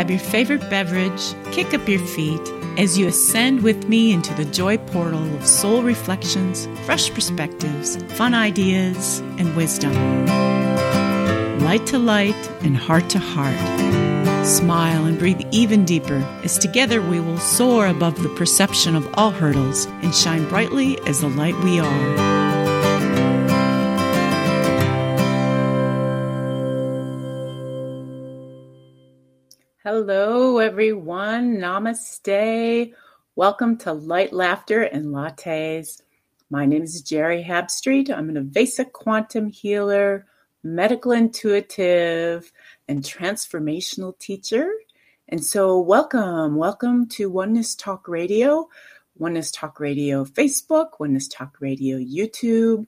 grab your favorite beverage, kick up your feet as you ascend with me into the joy portal of soul reflections, fresh perspectives, fun ideas, and wisdom. Light to light and heart to heart. Smile and breathe even deeper as together we will soar above the perception of all hurdles and shine brightly as the light we are. Hello, everyone. Namaste. Welcome to Light, Laughter, and Lattes. My name is Jerry Habstreet. I'm an Avesa quantum healer, medical intuitive, and transformational teacher. And so, welcome, welcome to Oneness Talk Radio, Oneness Talk Radio Facebook, Oneness Talk Radio YouTube,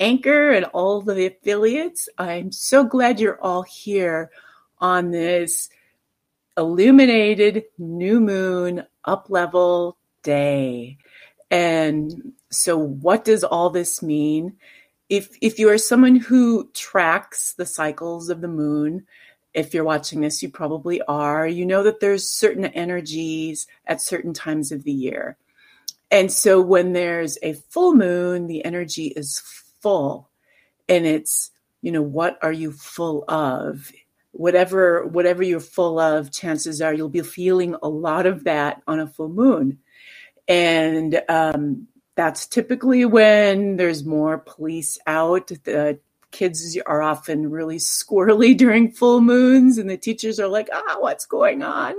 Anchor, and all the affiliates. I'm so glad you're all here on this illuminated new moon up level day. And so what does all this mean? If if you are someone who tracks the cycles of the moon, if you're watching this, you probably are. You know that there's certain energies at certain times of the year. And so when there's a full moon, the energy is full. And it's, you know, what are you full of? Whatever whatever you're full of chances are you'll be feeling a lot of that on a full moon. And um, that's typically when there's more police out. The kids are often really squirrely during full moons and the teachers are like ah what's going on?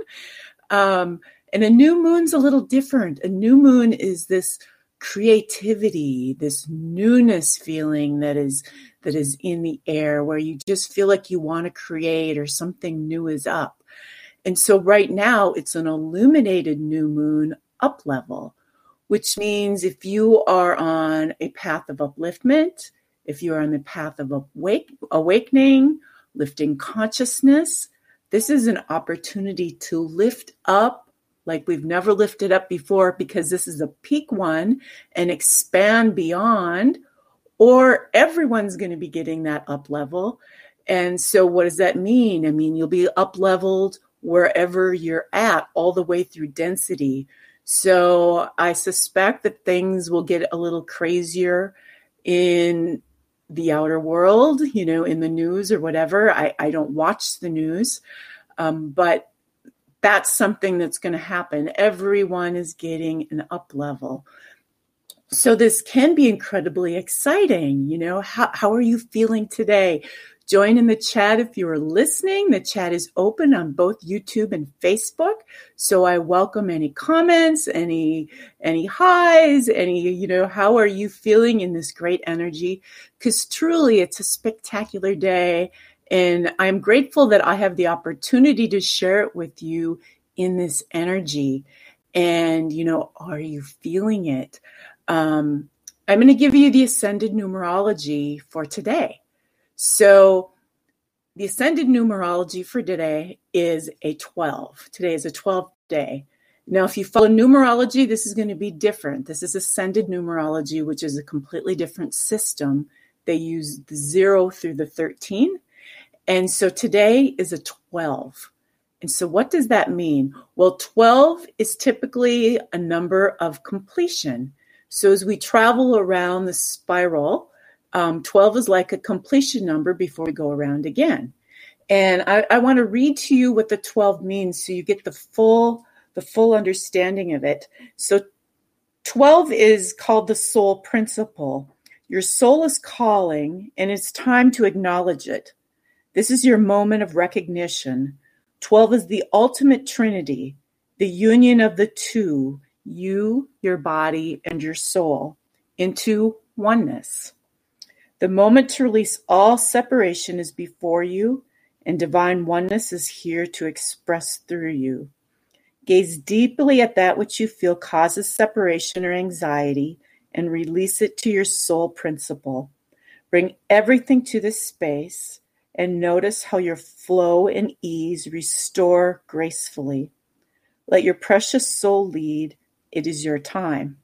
Um, and a new moon's a little different. A new moon is this creativity this newness feeling that is that is in the air where you just feel like you want to create or something new is up. And so right now it's an illuminated new moon up level, which means if you are on a path of upliftment, if you are on the path of awake, awakening, lifting consciousness, this is an opportunity to lift up like we've never lifted up before because this is a peak one and expand beyond or everyone's going to be getting that up level. And so, what does that mean? I mean, you'll be up leveled wherever you're at, all the way through density. So, I suspect that things will get a little crazier in the outer world, you know, in the news or whatever. I, I don't watch the news, um, but that's something that's going to happen. Everyone is getting an up level so this can be incredibly exciting. You know, how, how are you feeling today? Join in the chat if you are listening. The chat is open on both YouTube and Facebook. So I welcome any comments, any any highs, any, you know, how are you feeling in this great energy? Because truly it's a spectacular day. And I'm grateful that I have the opportunity to share it with you in this energy. And, you know, are you feeling it? Um, I'm going to give you the ascended numerology for today. So, the ascended numerology for today is a 12. Today is a 12 day. Now, if you follow numerology, this is going to be different. This is ascended numerology, which is a completely different system. They use the zero through the 13. And so today is a 12. And so, what does that mean? Well, 12 is typically a number of completion. So as we travel around the spiral, um, 12 is like a completion number before we go around again. And I, I want to read to you what the 12 means so you get the full the full understanding of it. So 12 is called the soul principle. Your soul is calling and it's time to acknowledge it. This is your moment of recognition. 12 is the ultimate trinity, the union of the two, you, your body, and your soul into oneness. The moment to release all separation is before you, and divine oneness is here to express through you. Gaze deeply at that which you feel causes separation or anxiety and release it to your soul principle. Bring everything to this space and notice how your flow and ease restore gracefully. Let your precious soul lead it is your time.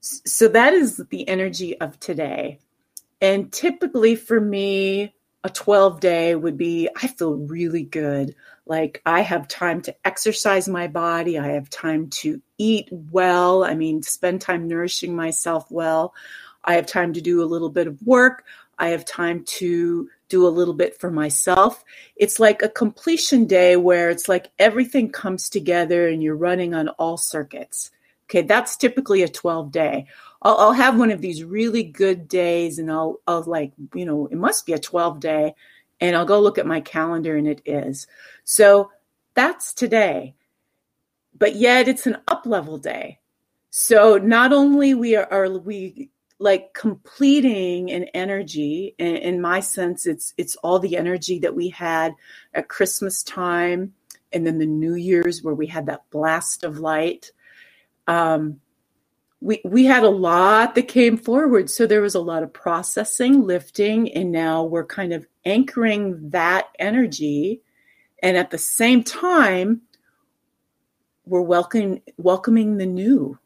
So that is the energy of today. And typically for me, a 12 day would be I feel really good. Like I have time to exercise my body, I have time to eat well, I mean, spend time nourishing myself well. I have time to do a little bit of work. I have time to do a little bit for myself. It's like a completion day where it's like everything comes together and you're running on all circuits. Okay, that's typically a 12 day. I'll, I'll, have one of these really good days and I'll, I'll like, you know, it must be a 12 day and I'll go look at my calendar and it is. So that's today. But yet it's an up level day. So not only we are, are we like completing an energy. In, my sense it's it's all the energy that we had at christmas time and then the new year's where we had that blast of light. Um, we we had a lot that came forward. So there was a lot of processing lifting and now we're kind of anchoring that energy. And at the same time we're welcoming welcoming the new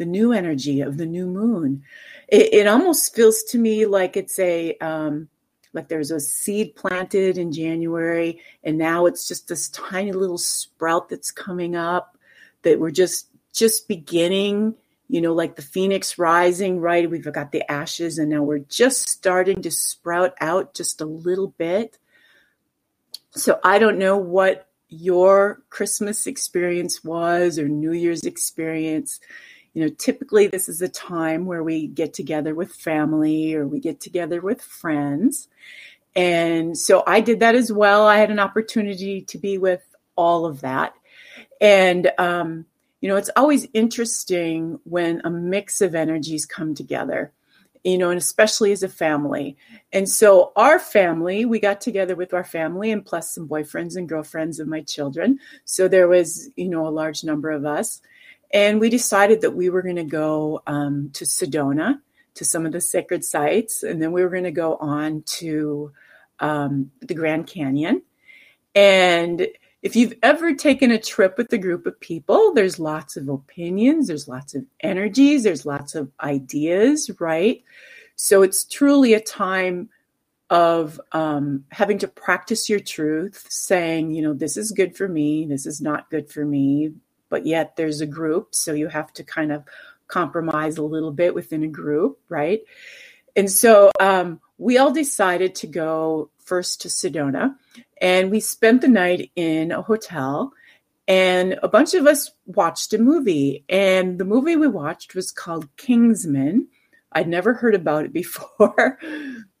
the new energy of the new moon it, it almost feels to me like it's a um, like there's a seed planted in January, and now it's just this tiny little sprout that's coming up that we're just just beginning. You know, like the phoenix rising, right? We've got the ashes, and now we're just starting to sprout out just a little bit. So I don't know what your Christmas experience was or New Year's experience you know, typically this is a time where we get together with family or we get together with friends. And so I did that as well. I had an opportunity to be with all of that. And, um, you know, it's always interesting when a mix of energies come together, you know, and especially as a family. And so our family, we got together with our family and plus some boyfriends and girlfriends of my children. So there was, you know, a large number of us. And we decided that we were going to go um, to Sedona, to some of the sacred sites, and then we were going to go on to um, the Grand Canyon. And if you've ever taken a trip with a group of people, there's lots of opinions, there's lots of energies, there's lots of ideas, right? So it's truly a time of um, having to practice your truth, saying, you know, this is good for me, this is not good for me, but yet there's a group. So you have to kind of compromise a little bit within a group, right? And so um, we all decided to go first to Sedona and we spent the night in a hotel. And a bunch of us watched a movie. And the movie we watched was called Kingsman. I'd never heard about it before,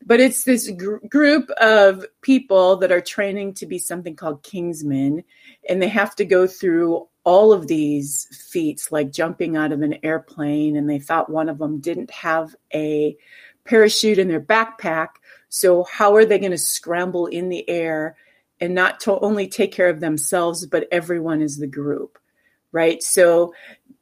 but it's this gr- group of people that are training to be something called Kingsmen. And they have to go through all of these feats, like jumping out of an airplane, and they thought one of them didn't have a parachute in their backpack. So, how are they going to scramble in the air and not to only take care of themselves, but everyone as the group? Right. So,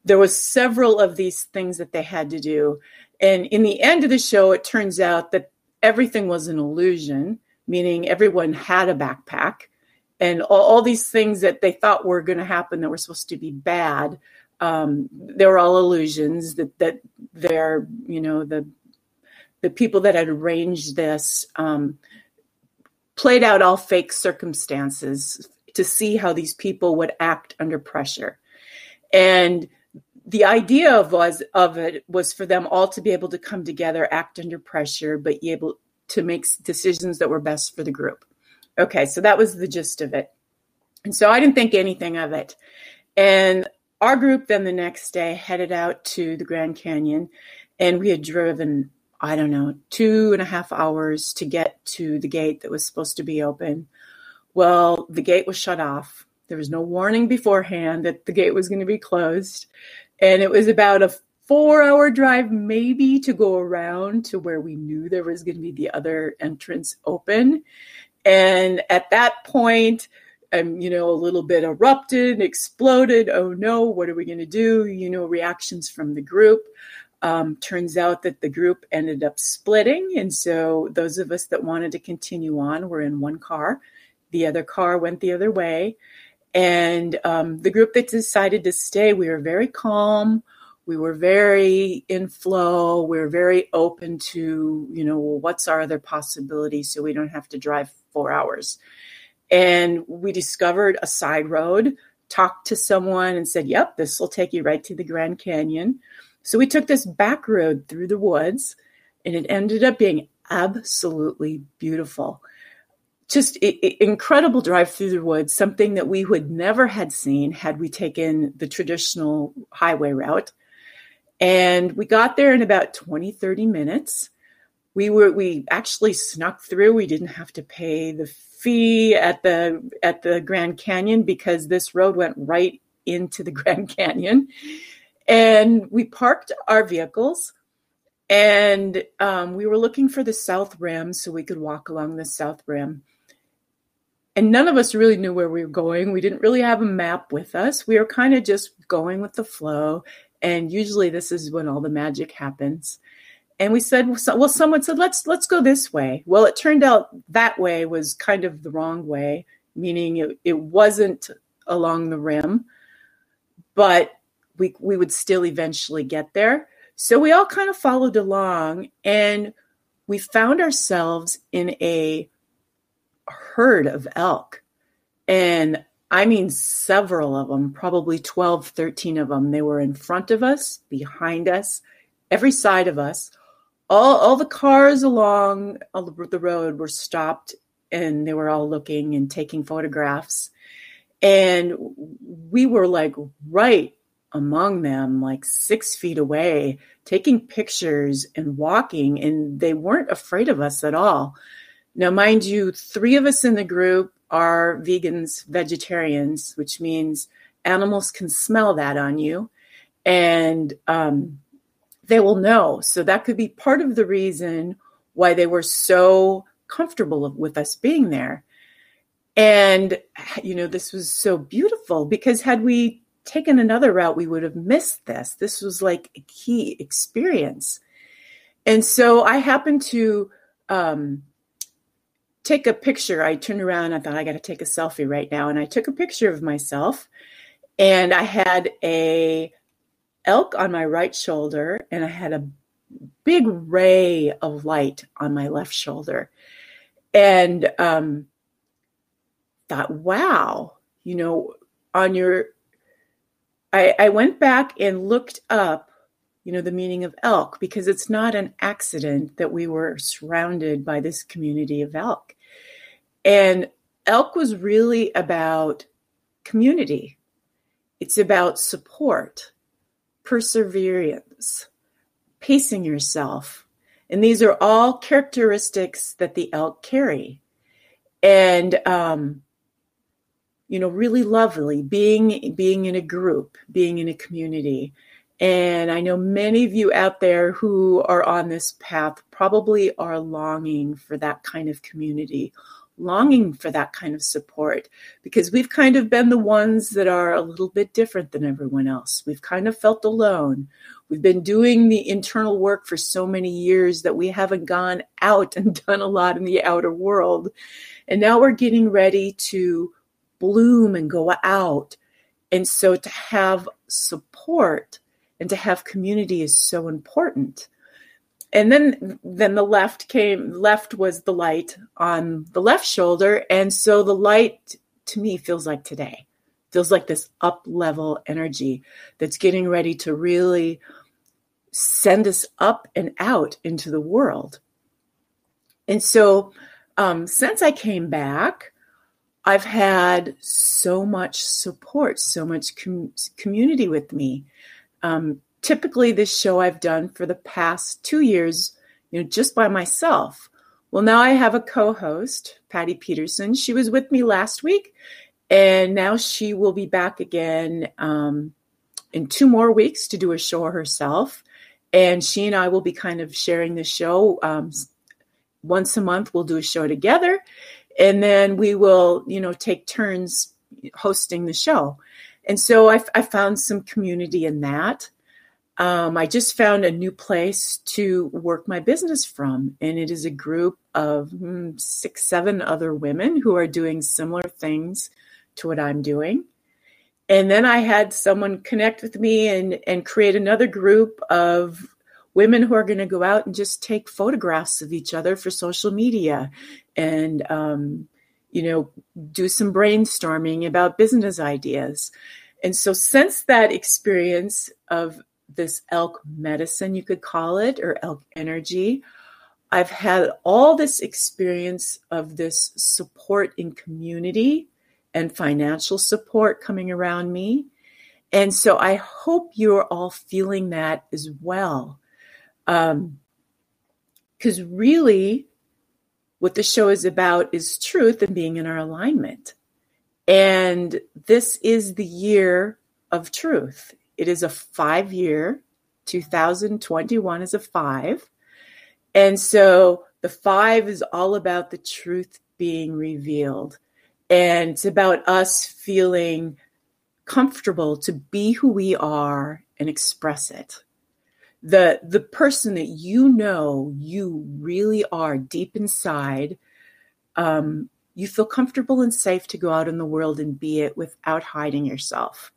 there was several of these things that they had to do. And in the end of the show, it turns out that everything was an illusion, meaning everyone had a backpack and all, all these things that they thought were going to happen that were supposed to be bad um, they were all illusions that that they're you know the the people that had arranged this um, played out all fake circumstances to see how these people would act under pressure. And the idea of was of it was for them all to be able to come together act under pressure but be able to make decisions that were best for the group Okay, so that was the gist of it. And so I didn't think anything of it. And our group then the next day headed out to the Grand Canyon, and we had driven, I don't know, two and a half hours to get to the gate that was supposed to be open. Well, the gate was shut off. There was no warning beforehand that the gate was going to be closed. And it was about a four hour drive, maybe, to go around to where we knew there was going to be the other entrance open. And at that point, I'm, you know, a little bit erupted, exploded. Oh no, what are we going to do? You know, reactions from the group. Um, turns out that the group ended up splitting. And so those of us that wanted to continue on were in one car. The other car went the other way. And um, the group that decided to stay, we were very calm. we were very in flow. We were very open to, you know, well, what's our other possibility so we don't have to drive four hours. And we discovered a side road, talked to someone and said, yep, this will take you right to the Grand Canyon. So we took this back road through the woods and it ended up being absolutely beautiful. Just incredible drive through the woods, something that we would never had seen had we taken the traditional highway route. And we got there in about 20, 30 minutes. We were we actually snuck through. We didn't have to pay the fee at the at the Grand Canyon because this road went right into the Grand Canyon. And we parked our vehicles and um, we were looking for the South Rim so we could walk along the South Rim. And none of us really knew where we were going. We didn't really have a map with us. We were kind of just going with the flow and usually this is when all the magic happens and we said well someone said let's let's go this way well it turned out that way was kind of the wrong way meaning it, it wasn't along the rim but we we would still eventually get there so we all kind of followed along and we found ourselves in a herd of elk and I mean, several of them, probably 12, 13 of them. They were in front of us, behind us, every side of us. All, all the cars along the road were stopped and they were all looking and taking photographs. And we were like right among them, like six feet away, taking pictures and walking, and they weren't afraid of us at all. Now, mind you, three of us in the group are vegans, vegetarians, which means animals can smell that on you and um, they will know. So that could be part of the reason why they were so comfortable with us being there. And, you know, this was so beautiful because had we taken another route, we would have missed this. This was like a key experience. And so I happened to um, take a picture. I turned around. I thought I got to take a selfie right now, and I took a picture of myself. And I had a elk on my right shoulder, and I had a big ray of light on my left shoulder, and um, thought, wow, you know, on your. I, I went back and looked up you know, the meaning of elk because it's not an accident that we were surrounded by this community of elk. And elk was really about community. It's about support, perseverance, pacing yourself. And these are all characteristics that the elk carry. And, um, you know, really lovely being, being in a group, being in a community. And I know many of you out there who are on this path probably are longing for that kind of community, longing for that kind of support because we've kind of been the ones that are a little bit different than everyone else. We've kind of felt alone. We've been doing the internal work for so many years that we haven't gone out and done a lot in the outer world. And now we're getting ready to bloom and go out. And so to have support and to have community is so important and then then the left came left was the light on the left shoulder. And so the light to me feels like today. Feels like this up level energy that's getting ready to really send us up and out into the world. And so um, since i came back i've had so much support so much com- community with me. Um, typically this show I've done for the past two years, you know, just by myself. Well, now I have a co-host, Patty Peterson. She was with me last week, and now she will be back again um, in two more weeks to do a show herself. And she and I will be kind of sharing the show um, once a month. We'll do a show together, and then we will, you know, take turns hosting the show. And so I, I found some community in that. Um, I just found a new place to work my business from, and it is a group of mm, six, seven other women who are doing similar things to what I'm doing. and then I had someone connect with me and and create another group of women who are going to go out and just take photographs of each other for social media and um, you know do some brainstorming about business ideas and so since that experience of this elk medicine you could call it or elk energy i've had all this experience of this support in community and financial support coming around me. And so I hope you're all feeling that as well. Because um, really, what the show is about is truth and being in our alignment. And this is the year of truth. It is a five year, 2021 is a five. And so the five is all about the truth being revealed. And it's about us feeling comfortable to be who we are and express it. The, the person that you know you really are deep inside, um, you feel comfortable and safe to go out in the world and be it without hiding yourself.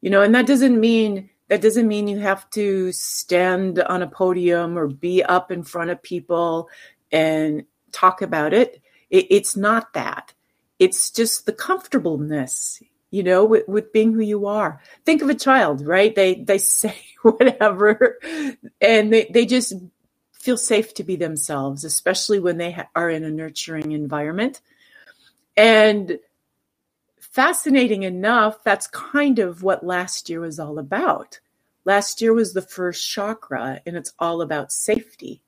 You know, and that doesn't mean that doesn't mean you have to stand on a podium or be up in front of people and talk about it. it it's not that. It's just the comfortableness you know with, with being who you are. Think of a child right? They they say whatever and they, they just feel safe to be themselves especially when they ha- are in a nurturing environment. And fascinating enough that's kind of what last year was all about last year was the first chakra and it's all about safety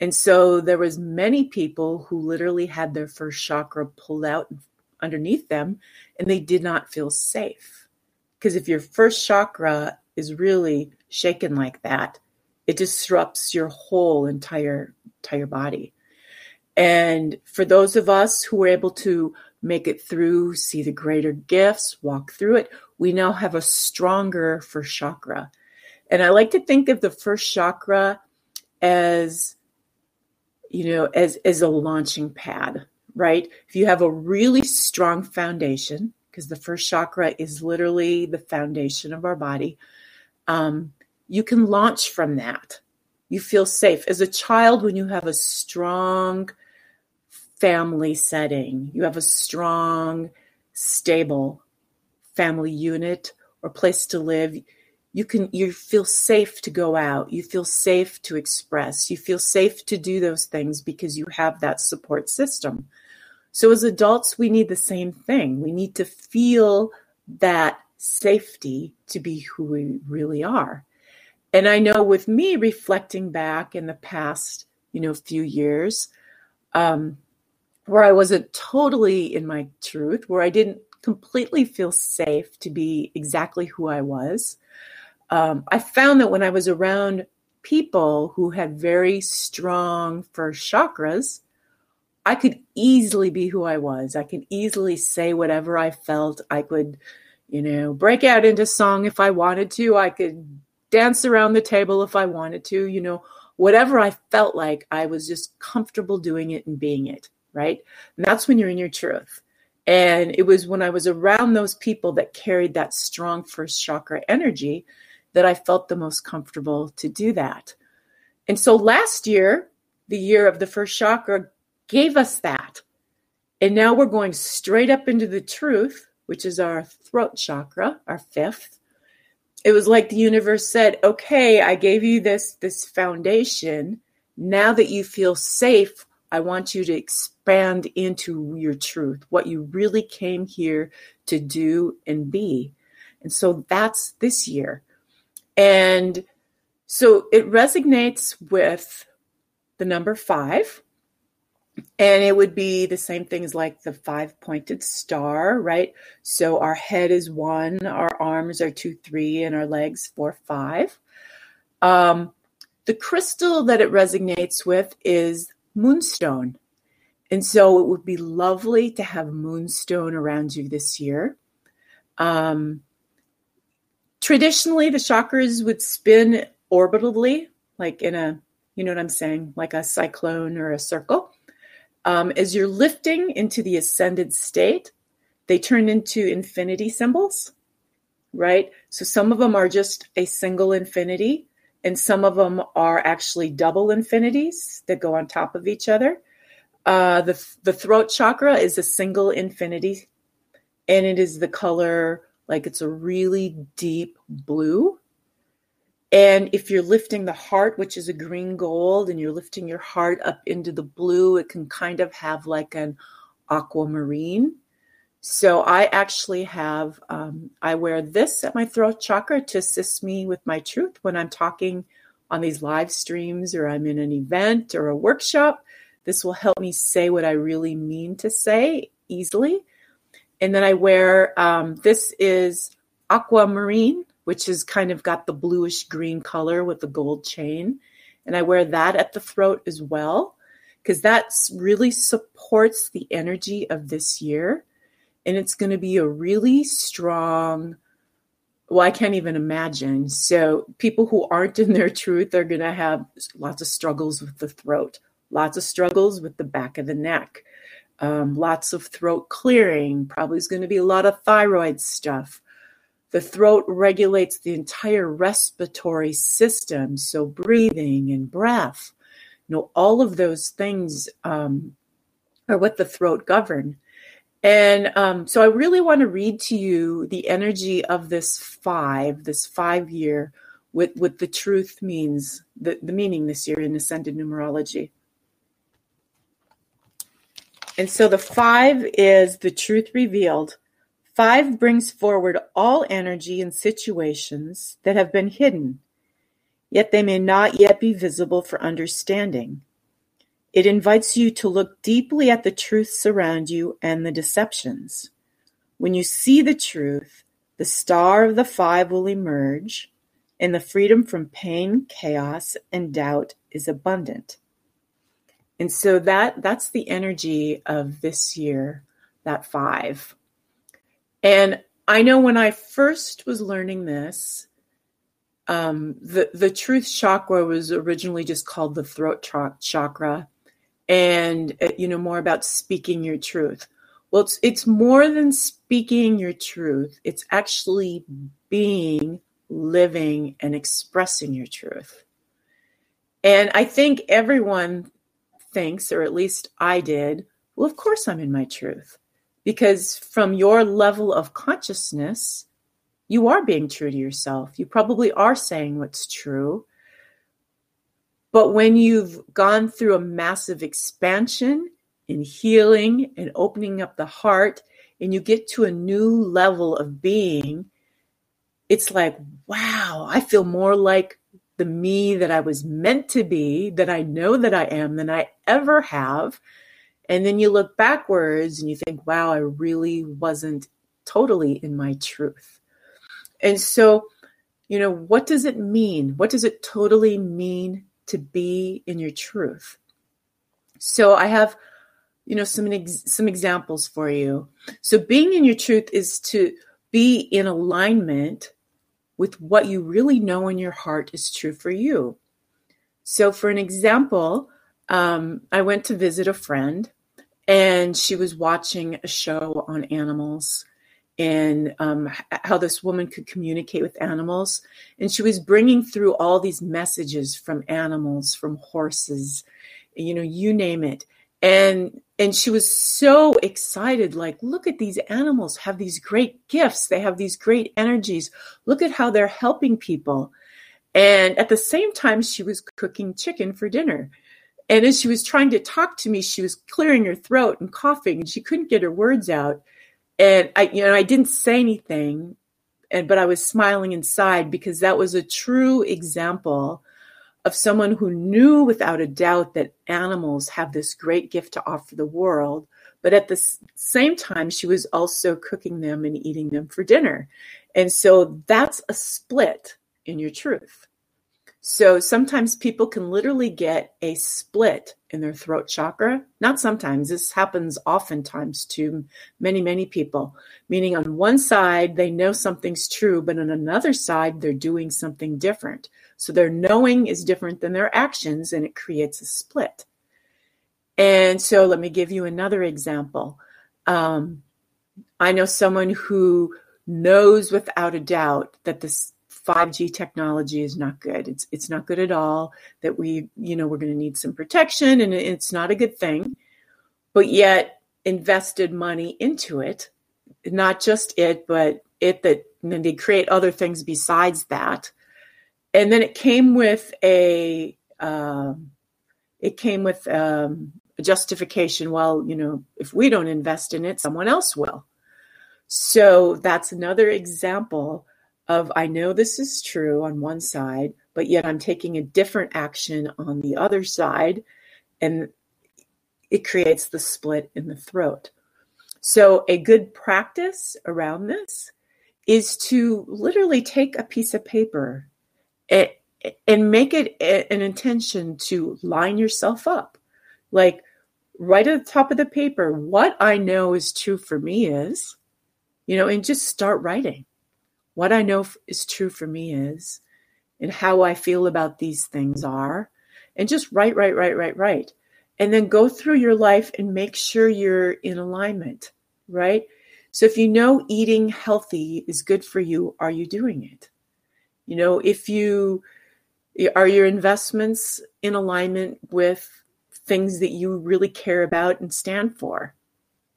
and so there was many people who literally had their first chakra pulled out underneath them and they did not feel safe. Because if your first chakra is really shaken like that, it disrupts your whole entire entire body. And for those of us who were able to make it through, see the greater gifts, walk through it, we now have a stronger first chakra. And I like to think of the first chakra as you know as as a launching pad right? If you have a really strong foundation because the first chakra is literally the foundation of our body um, you can launch from that. You feel safe. As a child when you have a strong family setting. You have a strong stable family unit or place to live. You can you feel safe to go out. You feel safe to express. You feel safe to do those things because you have that support system. So as adults we need the same thing. We need to feel that safety to be who we really are. And i know with me reflecting back in the past you know few years um, where i wasn't totally in my truth where i didn't completely feel safe to be exactly who i was um, I found that when I was around people who had very strong first chakras, I could easily be who I was. I could easily say whatever I felt. I could, you know, break out into song if I wanted to. I could dance around the table if I wanted to, you know, whatever I felt like, I was just comfortable doing it and being it, right? And that's when you're in your truth. And it was when I was around those people that carried that strong first chakra energy that I felt the most comfortable to do that. And so last year, the year of the first chakra, gave us that. And now we're going straight up into the truth, which is our throat chakra, our fifth. It was like the universe said, okay, I gave you this, this foundation. Now that you feel safe, I want you to expand into your truth, what you really came here to do and be. And so that's this year. And so it resonates with the number five. And it would be the same things like the five pointed star, right? So our head is one, our arms are two, three, and our legs four, five. Um, the crystal that it resonates with is moonstone. And so it would be lovely to have moonstone around you this year. Um, traditionally the chakras would spin orbitally, like in a, you know what I'm saying, like a cyclone or a circle. Um, as you're lifting into the ascended state, they turn into infinity symbols. right? So some of them are just a single infinity, and some of them are actually double infinities that go on top of each other. Uh, the the throat chakra is a single infinity, and it is the color like it's a really deep blue. And if you're lifting the heart, which is a green gold, and you're lifting your heart up into the blue, it can kind of have like an aquamarine so I actually have, um, I wear this at my throat chakra to assist me with my truth when I'm talking on these live streams or I'm in an event or a workshop. This will help me say what I really mean to say easily. And then I wear, um, this is aquamarine, which is kind of got the bluish green color with the gold chain. And I wear that at the throat as well, because that really supports the energy of this year and it's going to be a really strong well i can't even imagine. So people who aren't in their truth are going to have lots of struggles with the throat lots of struggles with the back of the neck um, lots of throat clearing probably is going to be a lot of thyroid stuff. The throat regulates the entire respiratory system so breathing and breath you know all of those things um, are what the throat govern and um, so I really want to read to you the energy of this five, this five year, with what the truth means, the, the meaning this year in ascended numerology. And so the five is the truth revealed. Five brings forward all energy and situations that have been hidden, yet they may not yet be visible for understanding. It invites you to look deeply at the truths around you and the deceptions. When you see the truth, the star of the five will emerge, and the freedom from pain, chaos, and doubt is abundant. And so that that's the energy of this year, that five. And I know when I first was learning this, um, the the truth chakra was originally just called the throat chakra, and uh, you know more about speaking your truth. Well it's it's more than speaking your truth. It's actually being living and expressing your truth. And i think everyone thinks or at least i did well of course i'm in my truth. Because from your level of consciousness you are being true to yourself. You probably are saying what's true but when you've gone through a massive expansion in healing and opening up the heart, and you get to a new level of being, it's like, wow, I feel more like the me that I was meant to be, that I know that I am, than I ever have. And then you look backwards and you think, wow, I really wasn't totally in my truth. And so, you know, what does it mean? What does it totally mean to be in your truth. So I have, you know, some some examples for you. So being in your truth is to be in alignment with what you really know in your heart is true for you. So, for an example, um, I went to visit a friend, and she was watching a show on animals and um, how this woman could communicate with animals. And she was bringing through all these messages from animals, from horses, you know, you name it. And and she was so excited like look at these animals have these great gifts. They have these great energies. Look at how they're helping people. And at the same time she was cooking chicken for dinner. And as she was trying to talk to me she was clearing her throat and coughing and she couldn't get her words out and I, you know, I didn't say anything, and but I was smiling inside because that was a true example of someone who knew without a doubt that animals have this great gift to offer the world. But at the same time, she was also cooking them and eating them for dinner. And so that's a split in your truth. So sometimes people can literally get a split in their throat chakra. Not sometimes, this happens oftentimes to many, many people. Meaning, on one side, they know something's true, but on another side, they're doing something different. So their knowing is different than their actions, and it creates a split. And so, let me give you another example. Um, I know someone who knows without a doubt that this 5G technology is not good. It's it's not good at all. That we, you know, we're going to need some protection, and it's not a good thing. But yet, invested money into it, not just it, but it that then they create other things besides that. And then it came with a um, it came with um, a justification. Well, you know, if we don't invest in it, someone else will. So that's another example of I know this is true on one side, but yet I'm taking a different action on the other side, and it creates the split in the throat. So, a good practice around this is to literally take a piece of paper and, make it an intention to line yourself up. Like, right at the top of the paper, what I know is true for me is, you know, and just start writing. What I know is true for me is, and how I feel about these things are, and just write, write, write, write, write. And then go through your life and make sure you're in alignment, right? So if you know eating healthy is good for you, are you doing it? You know, if you are your investments in alignment with things that you really care about and stand for?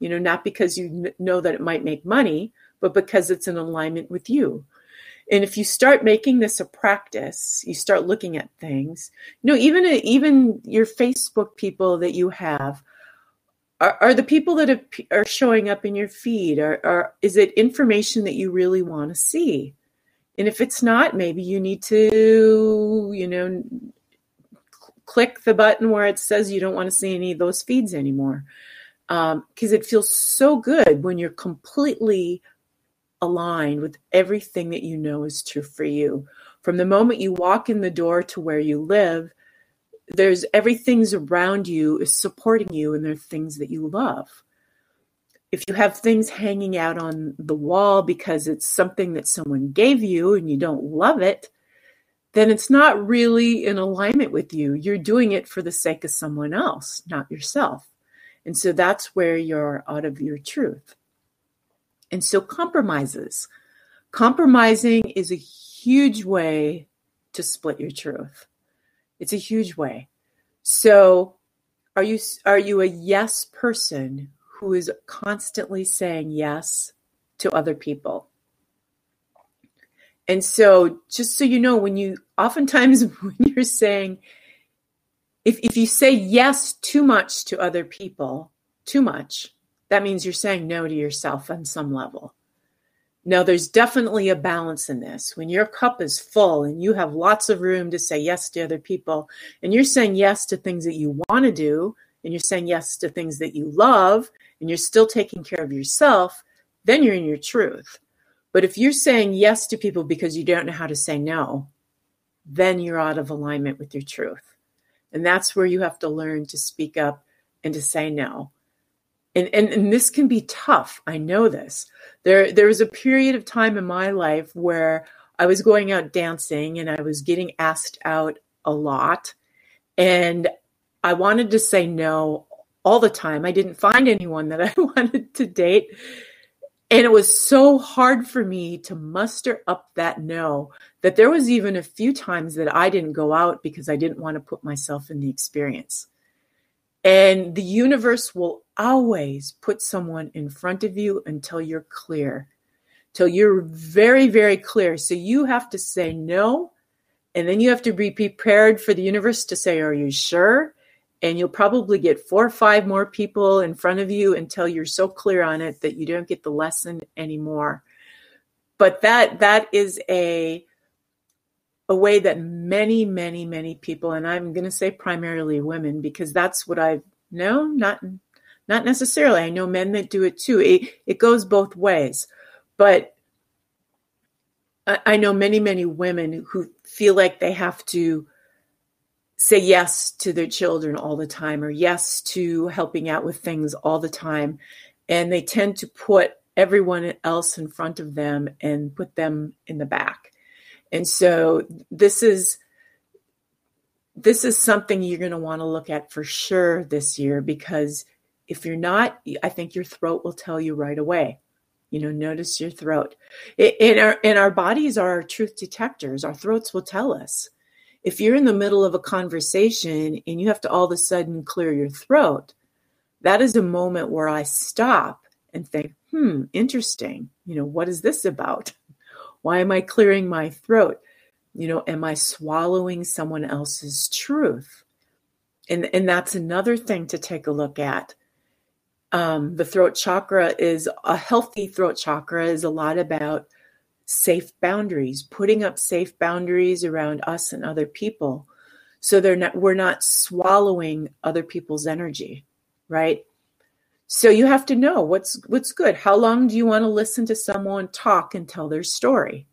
You know, not because you know that it might make money, but because it's in alignment with you. And if you start making this a practice, you start looking at things. You know, even even your Facebook people that you have, are, are the people that are showing up in your feed are, are is it information that you really want to see and if it's not maybe you need to you know click the button where it says you don't want to see any of those feeds anymore because um, it feels so good when you're completely aligned with everything that you know is true for you. From the moment you walk in the door to where you live there's everything's around you is supporting you and there are things that you love. If you have things hanging out on the wall because it's something that someone gave you and you don't love it then it's not really in alignment with you. You're doing it for the sake of someone else not yourself. And so that's where you're out of your truth and so compromises compromising is a huge way to split your truth it's a huge way. So are you are you a yes person who is constantly saying yes to other people? And so just so you know when you oftentimes when you're saying if if you say yes too much to other people, too much, that means you're saying no to yourself on some level. Now, there's definitely a balance in this. When your cup is full and you have lots of room to say yes to other people, and you're saying yes to things that you want to do, and you're saying yes to things that you love, and you're still taking care of yourself, then you're in your truth. But if you're saying yes to people because you don't know how to say no, then you're out of alignment with your truth. And that's where you have to learn to speak up and to say no and, and and this can be tough. I know this. There there was a period of time in my life where i was going out dancing and i was getting asked out a lot. And i wanted to say no all the time. I didn't find anyone that i wanted to date. And it was so hard for me to muster up that no that there was even a few times that i didn't go out because i didn't want to put myself in the experience and the universe will always put someone in front of you until you're clear, till you're very, very clear. So you have to say no. And then you have to be prepared for the universe to say, Are you sure? And you'll probably get four or five more people in front of you until you're so clear on it that you don't get the lesson anymore. But that that is a a way that many, many, many people, and I'm going to say primarily women, because that's what I've no, not not necessarily. I know men that do it too. It it goes both ways, but I, I know many, many women who feel like they have to say yes to their children all the time or yes to helping out with things all the time, and they tend to put everyone else in front of them and put them in the back and so this is this is something you're going to want to look at for sure this year because if you're not, I think your throat will tell you right away. You know, notice your throat. In our in our bodies are our truth detectors. Our throats will tell us. If you're in the middle of a conversation and you have to all of a sudden clear your throat, that is a moment where I stop and think, hmm, interesting. You know, what is this about? Why am I clearing my throat? You know, am I swallowing someone else's truth? And, and that's another thing to take a look at. Um, the throat chakra is a healthy throat chakra is a lot about safe boundaries, putting up safe boundaries around us and other people. So they're not, we're not swallowing other people's energy, right? So you have to know what's what's good. How long do you want to listen to someone talk and tell their story?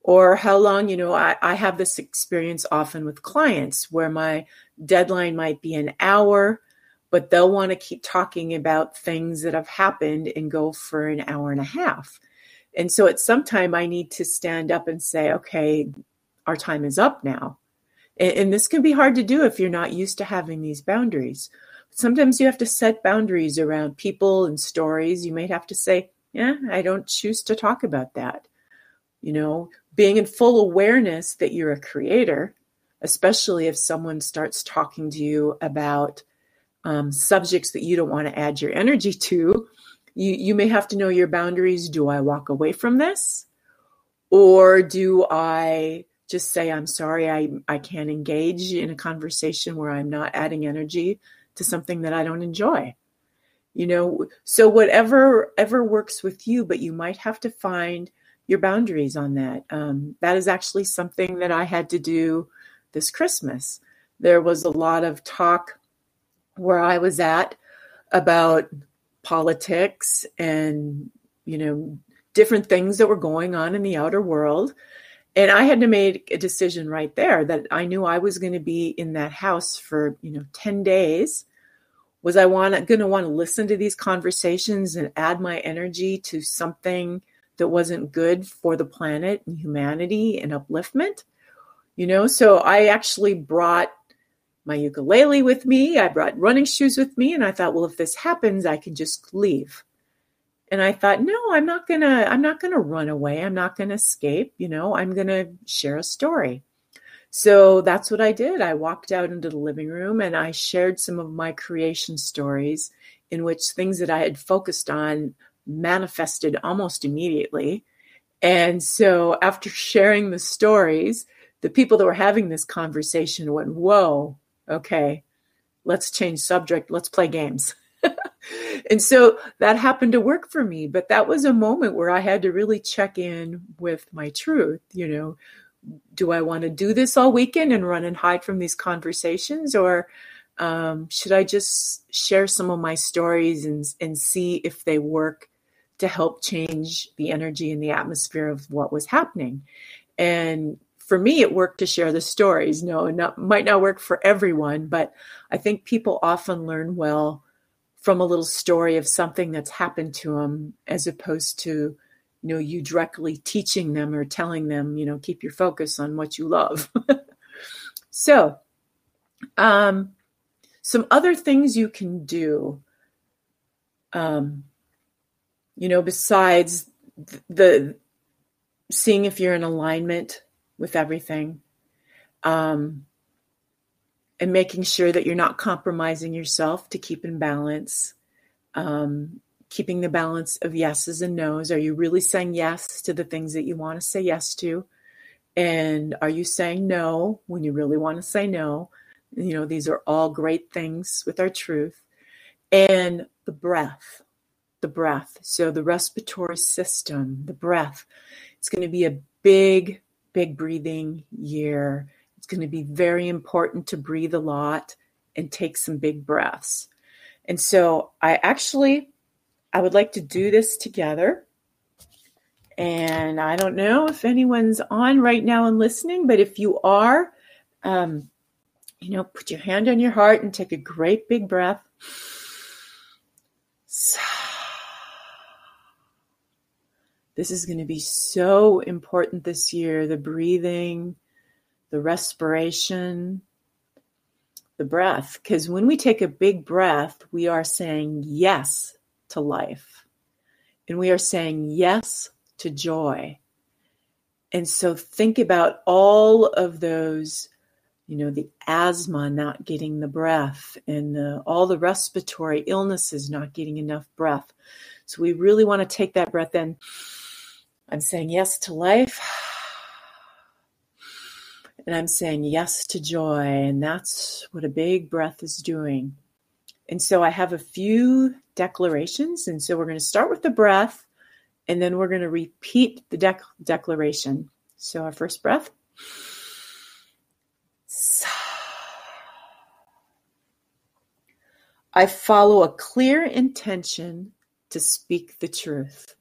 Or how long, you know, I, I have this experience often with clients where my deadline might be an hour, but they'll want to keep talking about things that have happened and go for an hour and a half. And so at some time I need to stand up and say, okay, our time is up now. And, and this can be hard to do if you're not used to having these boundaries sometimes you have to set boundaries around people and stories. You might have to say, yeah, I don't choose to talk about that. You know, being in full awareness that you're a creator, especially if someone starts talking to you about um, subjects that you don't want to add your energy to, you, you may have to know your boundaries. Do I walk away from this? Or do I just say, I'm sorry, I, I can't engage in a conversation where I'm not adding energy to something that I don't enjoy. You know, so whatever ever works with you, but you might have to find your boundaries on that. Um, that is actually something that I had to do this Christmas. There was a lot of talk where I was at about politics and, you know, different things that were going on in the outer world. And I had to make a decision right there that I knew I was going to be in that house for, you know, 10 days. Was I want going to want to listen to these conversations and add my energy to something that wasn't good for the planet and humanity and upliftment? You know, so I actually brought my ukulele with me. I brought running shoes with me and I thought, well, if this happens, I can just leave and i thought no i'm not gonna i'm not gonna run away. I'm not gonna escape you know i'm gonna share a story. So that's what i did. I walked out into the living room and i shared some of my creation stories in which things that i had focused on manifested almost immediately. And so after sharing the stories the people that were having this conversation went whoa okay let's change subject let's play games and so that happened to work for me. But that was a moment where I had to really check in with my truth. You know, do I want to do this all weekend and run and hide from these conversations? Or um, should I just share some of my stories and, and see if they work to help change the energy and the atmosphere of what was happening? And for me, it worked to share the stories. No, it not, might not work for everyone, but I think people often learn well from a little story of something that's happened to them as opposed to you know you directly teaching them or telling them you know keep your focus on what you love. So um some other things you can do um you know besides the seeing if you're in alignment with everything um and making sure that you're not compromising yourself to keep in balance. Um, keeping the balance of yeses and nos. Are you really saying yes to the things that you want to say yes to? And are you saying no when you really want to say no? You know, these are all great things with our truth. And the breath, the breath. So the respiratory system, the breath. It's going to be a big, big breathing year it's going to be very important to breathe a lot and take some big breaths. And so I actually I would like to do this together. And I don't know if anyone's on right now and listening, but if you are, um, you know, put your hand on your heart and take a great big breath. This is going to be so important this year the breathing, the respiration, the breath. Because when we take a big breath, we are saying yes to life. And we are saying yes to joy. And so think about all of those, you know, the asthma not getting the breath and the, all the respiratory illnesses not getting enough breath. So we really want to take that breath in. I'm saying yes to life. And I'm saying yes to joy. And that's what a big breath is doing. And so I have a few declarations. And so we're going to start with the breath and then we're going to repeat the dec- declaration. So our first breath. I follow a clear intention to speak the truth.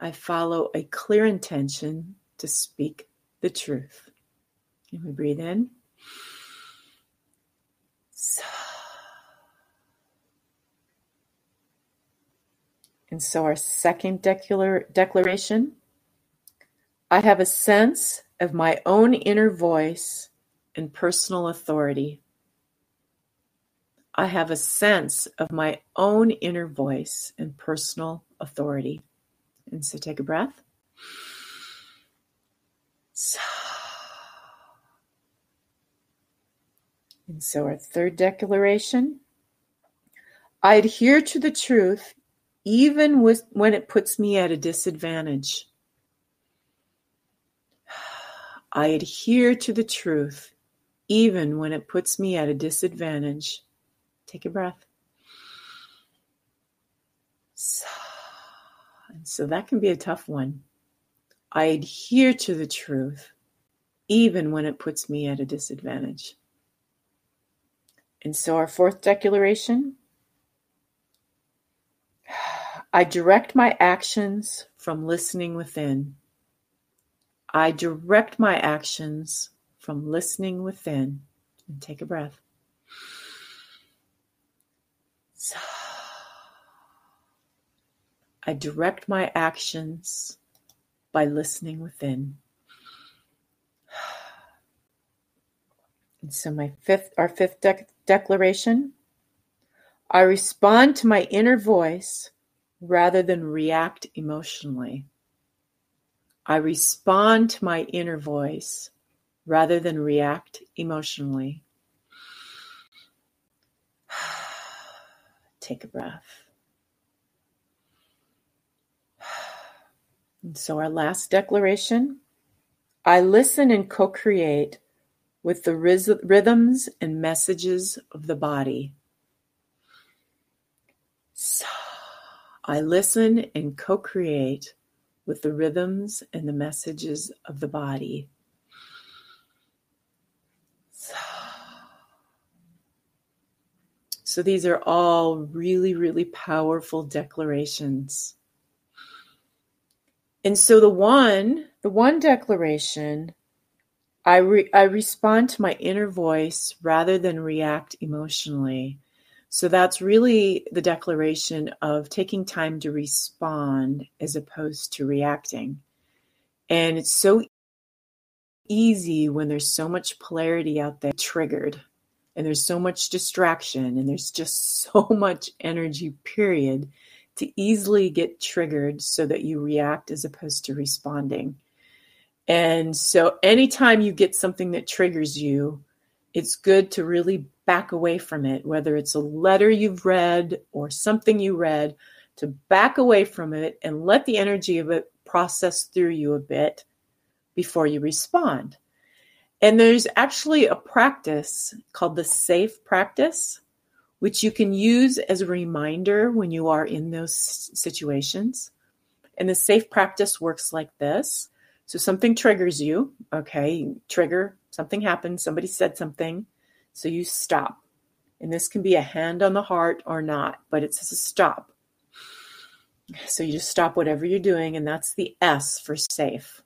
I follow a clear intention to speak the truth. And we breathe in. And so our second declar- declaration I have a sense of my own inner voice and personal authority. I have a sense of my own inner voice and personal authority. And so take a breath. And so our third declaration I adhere to the truth even with, when it puts me at a disadvantage. I adhere to the truth even when it puts me at a disadvantage. Take a breath. So, and so that can be a tough one. I adhere to the truth even when it puts me at a disadvantage. And so our fourth declaration I direct my actions from listening within. I direct my actions from listening within. And take a breath. So, I direct my actions by listening within. And so my fifth our fifth de- declaration I respond to my inner voice rather than react emotionally. I respond to my inner voice rather than react emotionally. Take a breath. And so, our last declaration I listen and co create with the rhythms and messages of the body. So, I listen and co create with the rhythms and the messages of the body. So, so these are all really, really powerful declarations. And so the one, the one declaration, I re, I respond to my inner voice rather than react emotionally. So that's really the declaration of taking time to respond as opposed to reacting. And it's so easy when there's so much polarity out there triggered and there's so much distraction and there's just so much energy period to easily get triggered so that you react as opposed to responding. And so anytime you get something that triggers you, it's good to really back away from it, whether it's a letter you've read or something you read, to back away from it and let the energy of it process through you a bit before you respond. And there's actually a practice called the SAFE practice, which you can use as a reminder when you are in those situations. And the SAFE practice works like this. So something triggers you, okay, trigger, something happened, somebody said something so you stop. And this can be a hand on the heart or not, but it's a stop. So you just stop whatever you're doing, and that's the S for safe.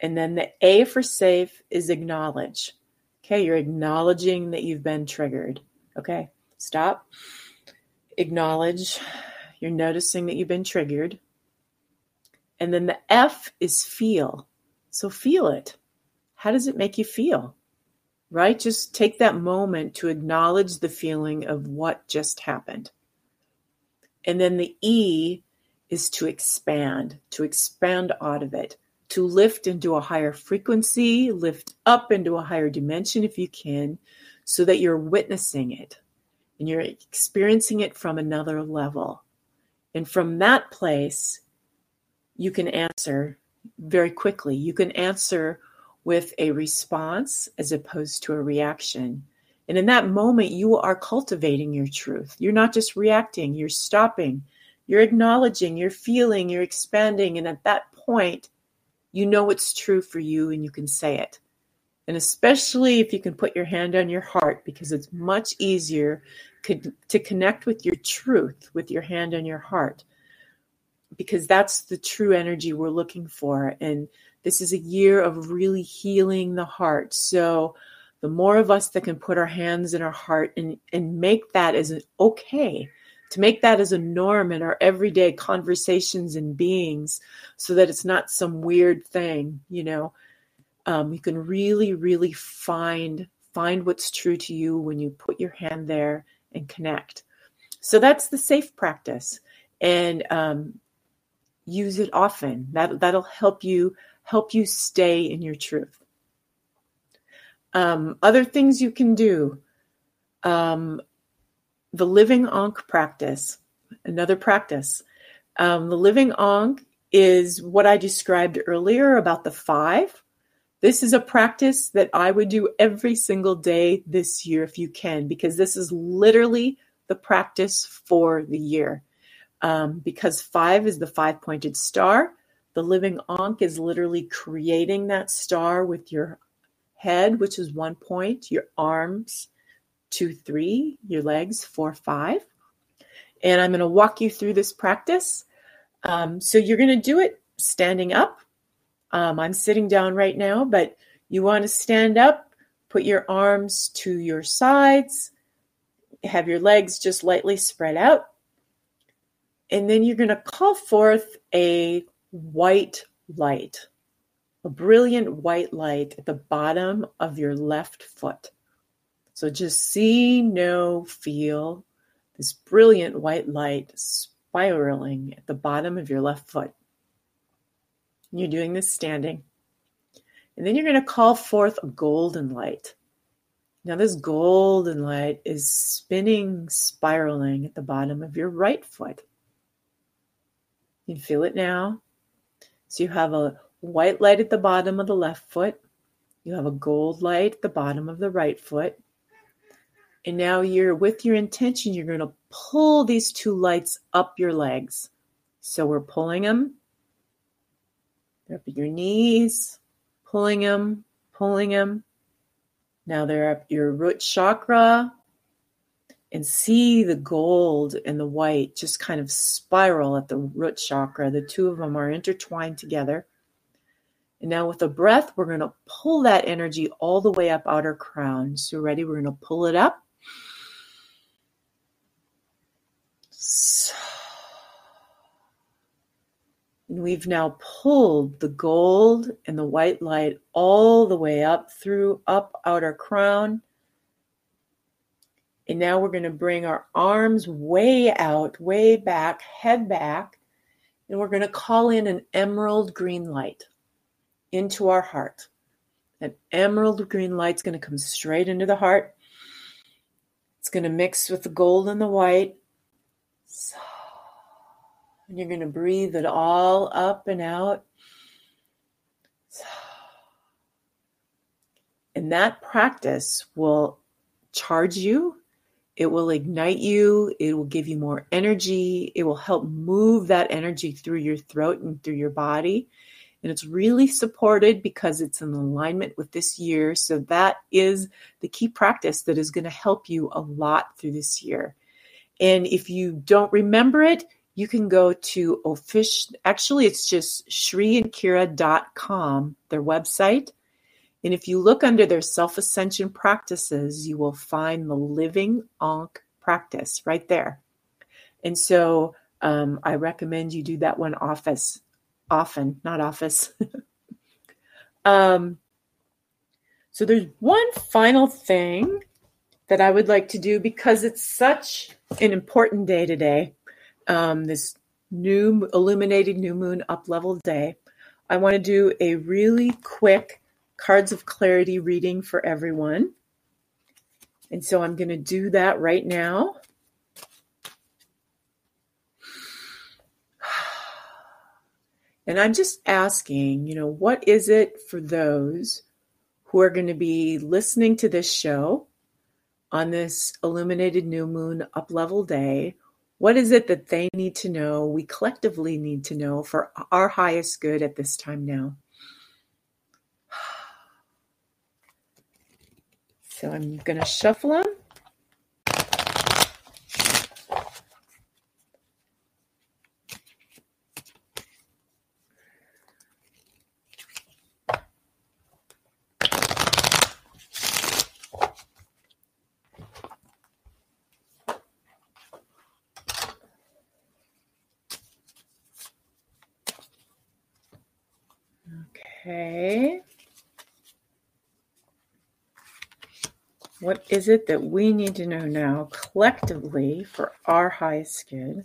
And then the A for safe is acknowledge. Okay, you're acknowledging that you've been triggered. Okay, stop. Acknowledge. You're noticing that you've been triggered. And then the F is feel. So feel it. How does it make you feel? right? Just take that moment to acknowledge the feeling of what just happened. And then the E is to expand, to expand out of it, to lift into a higher frequency, lift up into a higher dimension if you can, so that you're witnessing it and you're experiencing it from another level. And from that place, you can answer very quickly. You can answer with a response as opposed to a reaction. And in that moment, you are cultivating your truth. You're not just reacting, you're stopping, you're acknowledging, you're feeling, you're expanding. And at that point, you know it's true for you and you can say it. And especially if you can put your hand on your heart, because it's much easier to connect with your truth with your hand on your heart, because that's the true energy we're looking for. And this is a year of really healing the heart. So, the more of us that can put our hands in our heart and, and make that as an okay, to make that as a norm in our everyday conversations and beings so that it's not some weird thing, you know, um, you can really, really find find what's true to you when you put your hand there and connect. So that's the safe practice, and um, use it often. That that'll help you help you stay in your truth. Um, other things you can do. Um, the living Ankh practice, another practice. Um, the living Ankh is what I described earlier about the five. This is a practice that I would do every single day this year if you can, because this is literally the practice for the year. Um, because five is the five pointed star. The living Ankh is literally creating that star with your head, which is one point, your arms, two, three, your legs, four, five. And I'm going to walk you through this practice. Um, so you're going to do it standing up um, I'm sitting down right now, but you want to stand up, put your arms to your sides, have your legs just lightly spread out. And then you're going to call forth a white light, a brilliant white light at the bottom of your left foot. So just see, know, feel this brilliant white light spiraling at the bottom of your left foot. You're doing this standing. And then you're going to call forth a golden light. Now, this golden light is spinning, spiraling at the bottom of your right foot. You feel it now. So you have a white light at the bottom of the left foot. You have a gold light at the bottom of the right foot. And now you're with your intention, you're going to pull these two lights up your legs. So we're pulling them up your knees, pulling them, pulling them. Now they're up your root chakra. And see the gold and the white just kind of spiral at the root chakra. The two of them are intertwined together. And now with a breath, we're going to pull that energy all the way up outer crown. So ready? We're going to pull it up. So and we've now pulled the gold and the white light all the way up through, up outer crown. And now we're going to bring our arms way out, way back, head back. And we're going to call in an emerald green light into our heart. An emerald green light's going to come straight into the heart. It's going to mix with the gold and the white. So and you're going to breathe it all up and out. And that practice will charge you. It will ignite you. It will give you more energy. It will help move that energy through your throat and through your body. And it's really supported because it's in alignment with this year. So that is the key practice that is going to help you a lot through this year. And if you don't remember it, you can go to official actually it's just shriandkira.com their website. And if you look under their self-ascension practices you will find the living ankh practice right there. And so um, i recommend you do that one office often not office. Um, so there's one final thing that i would like to do because it's such an important day today um, this new illuminated new moon up level day, I want to do a really quick cards of clarity reading for everyone. And so I'm going to do that right now. And I'm just asking, you know, what is it for those who are going to be listening to this show on this illuminated new moon up level day? What is it that they need to know, we collectively need to know for our highest good at this time now? So I'm going to shuffle them. Okay. What is it that we need to know now collectively for our highest good?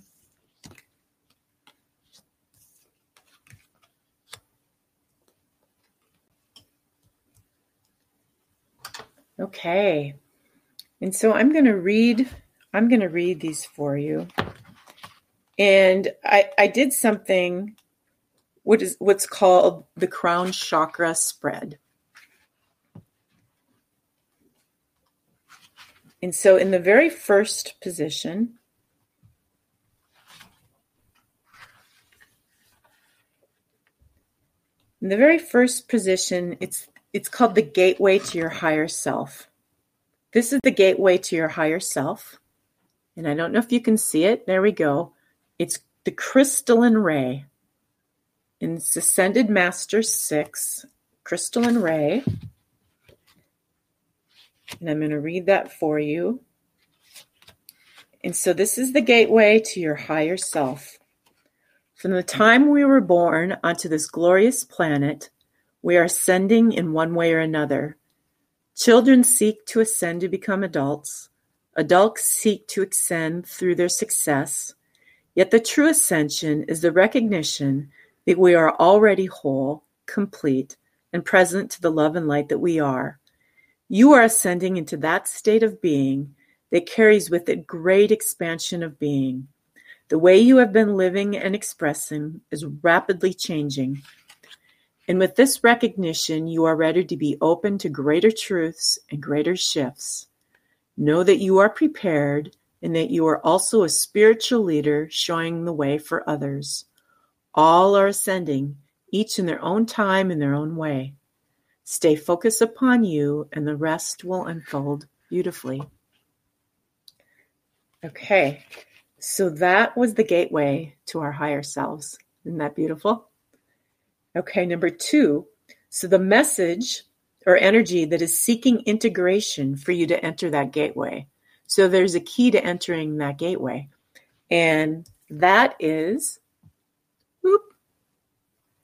Okay. And so I'm going to read I'm going to read these for you. And I I did something what is what's called the crown chakra spread. And so in the very first position, in the very first position, it's it's called the gateway to your higher self. This is the gateway to your higher self. And I don't know if you can see it. There we go. It's the crystalline ray in Ascended Master 6, Crystalline Ray. And I'm going to read that for you. And so this is the gateway to your higher self. From the time we were born onto this glorious planet, we are ascending in one way or another. Children seek to ascend to become adults. Adults seek to ascend through their success. Yet the true ascension is the recognition that we are already whole, complete, and present to the love and light that we are. You are ascending into that state of being that carries with it great expansion of being. The way you have been living and expressing is rapidly changing. And with this recognition, you are ready to be open to greater truths and greater shifts. Know that you are prepared and that you are also a spiritual leader showing the way for others. All are ascending, each in their own time and their own way. Stay focused upon you, and the rest will unfold beautifully. Okay, so that was the gateway to our higher selves. Isn't that beautiful? Okay, number two. So the message or energy that is seeking integration for you to enter that gateway. So there's a key to entering that gateway, and that is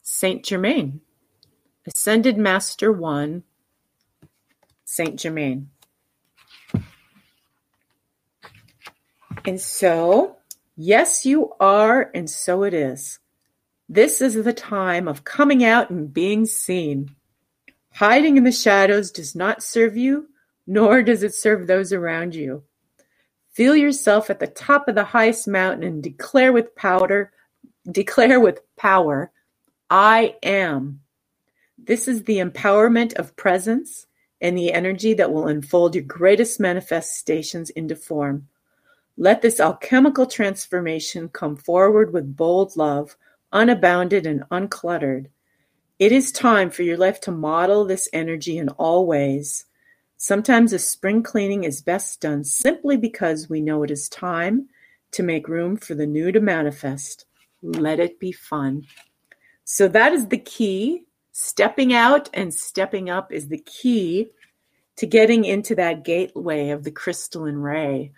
Saint Germain, Ascended Master One, Saint Germain. And so, yes, you are, and so it is. This is the time of coming out and being seen. Hiding in the shadows does not serve you, nor does it serve those around you. Feel yourself at the top of the highest mountain and declare with powder, declare with power I am. This is the empowerment of presence and the energy that will unfold your greatest manifestations into form. Let this alchemical transformation come forward with bold love, unabounded and uncluttered. It is time for your life to model this energy in all ways. Sometimes a spring cleaning is best done simply because we know it is time to make room for the new to manifest. Let it be fun. So that is the key. Stepping out and stepping up is the key to getting into that gateway of the crystalline ray.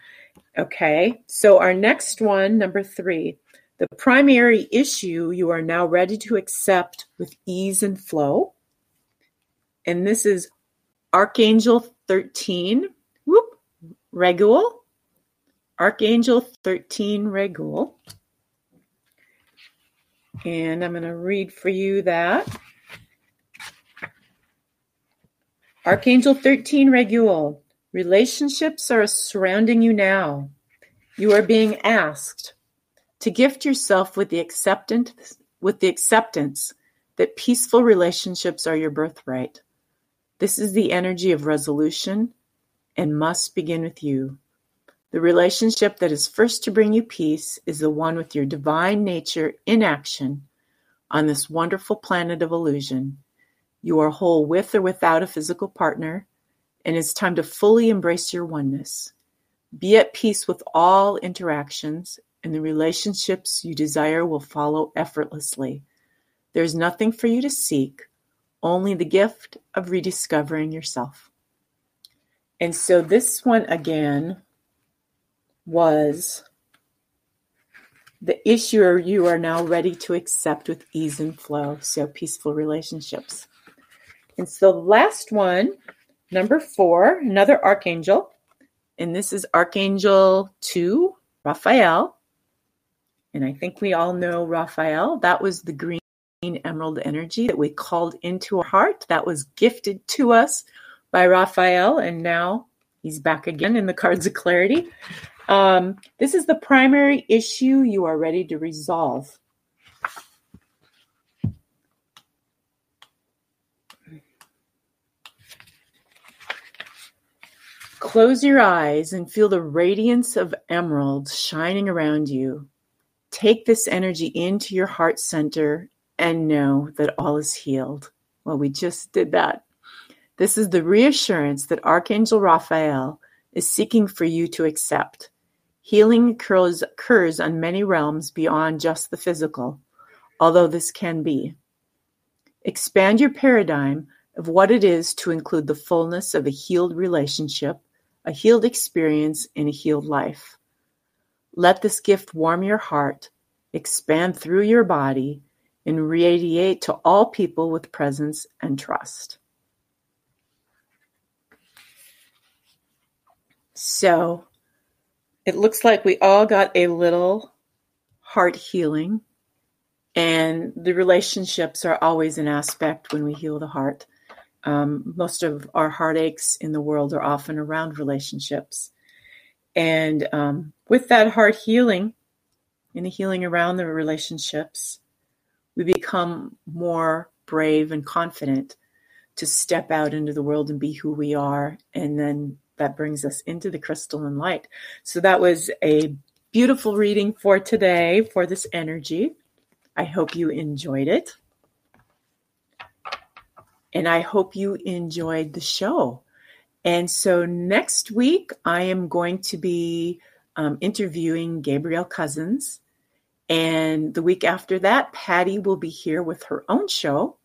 Okay, so our next one, number three, the primary issue you are now ready to accept with ease and flow. And this is Archangel 13, whoop, Raguel. Archangel 13 Raguel. And I'm going to read for you that. Archangel 13 Raguel. Relationships are surrounding you now. You are being asked to gift yourself with the acceptance with the acceptance that peaceful relationships are your birthright. This is the energy of resolution and must begin with you. The relationship that is first to bring you peace is the one with your divine nature in action on this wonderful planet of illusion. You are whole with or without a physical partner, and it's time to fully embrace your oneness. Be at peace with all interactions, and the relationships you desire will follow effortlessly. There's nothing for you to seek, only the gift of rediscovering yourself. And so this one again was the issue you are now ready to accept with ease and flow. So peaceful relationships. And so the last one, number four, another archangel. And this is Archangel 2, Raphael. And I think we all know Raphael. That was the green emerald energy that we called into our heart. That was gifted to us by Raphael. And now he's back again in the cards of clarity. Um, this is the primary issue you are ready to resolve. Close your eyes and feel the radiance of emeralds shining around you. Take this energy into your heart center and know that all is healed. Well, we just did that. This is the reassurance that Archangel Raphael is seeking for you to accept. Healing occurs, occurs on many realms beyond just the physical, although this can be. Expand your paradigm of what it is to include the fullness of a healed relationship, a healed experience, and a healed life. Let this gift warm your heart, expand through your body, and radiate to all people with presence and trust. So, it looks like we all got a little heart healing, and the relationships are always an aspect when we heal the heart. Um, most of our heartaches in the world are often around relationships. And um, with that heart healing and the healing around the relationships, we become more brave and confident to step out into the world and be who we are and then that brings us into the crystalline light. So that was a beautiful reading for today for this energy. I hope you enjoyed it. And I hope you enjoyed the show. And so next week, I am going to be um, interviewing Gabrielle Cousins. And the week after that, Patty will be here with her own show.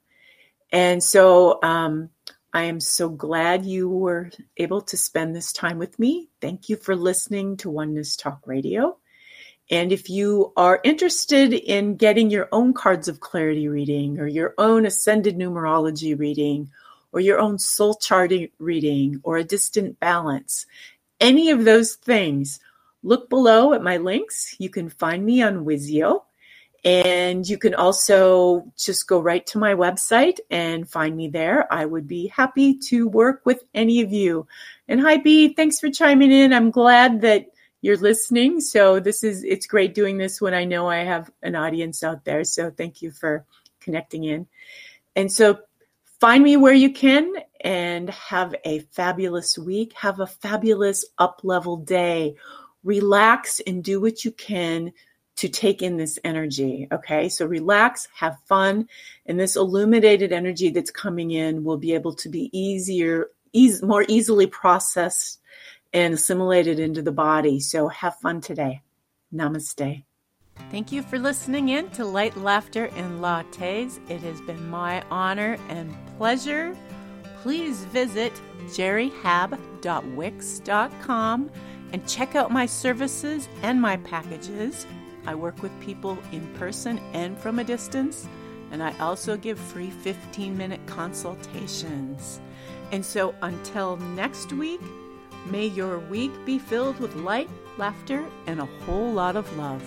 And so um, I am so glad you were able to spend this time with me. Thank you for listening to Oneness Talk Radio. And if you are interested in getting your own cards of clarity reading or your own ascended numerology reading or your own soul chart reading or a distant balance, any of those things, look below at my links. You can find me on Wizio and you can also just go right to my website and find me there. I would be happy to work with any of you. And hi, B, thanks for chiming in. I'm glad that you're listening. So this is, it's great doing this when I know I have an audience out there. So thank you for connecting in. And so find me where you can and have a fabulous week. Have a fabulous up level day. Relax and do what you can to take in this energy. Okay, so relax, have fun, and this illuminated energy that's coming in will be able to be easier, ease, more easily processed and assimilated into the body. So have fun today. Namaste. Thank you for listening in to Light, Laughter, and Lattes. It has been my honor and pleasure. Please visit jerryhab.wix.com and check out my services and my packages. I work with people in person and from a distance, and I also give free 15 minute consultations. And so until next week, may your week be filled with light, laughter, and a whole lot of love.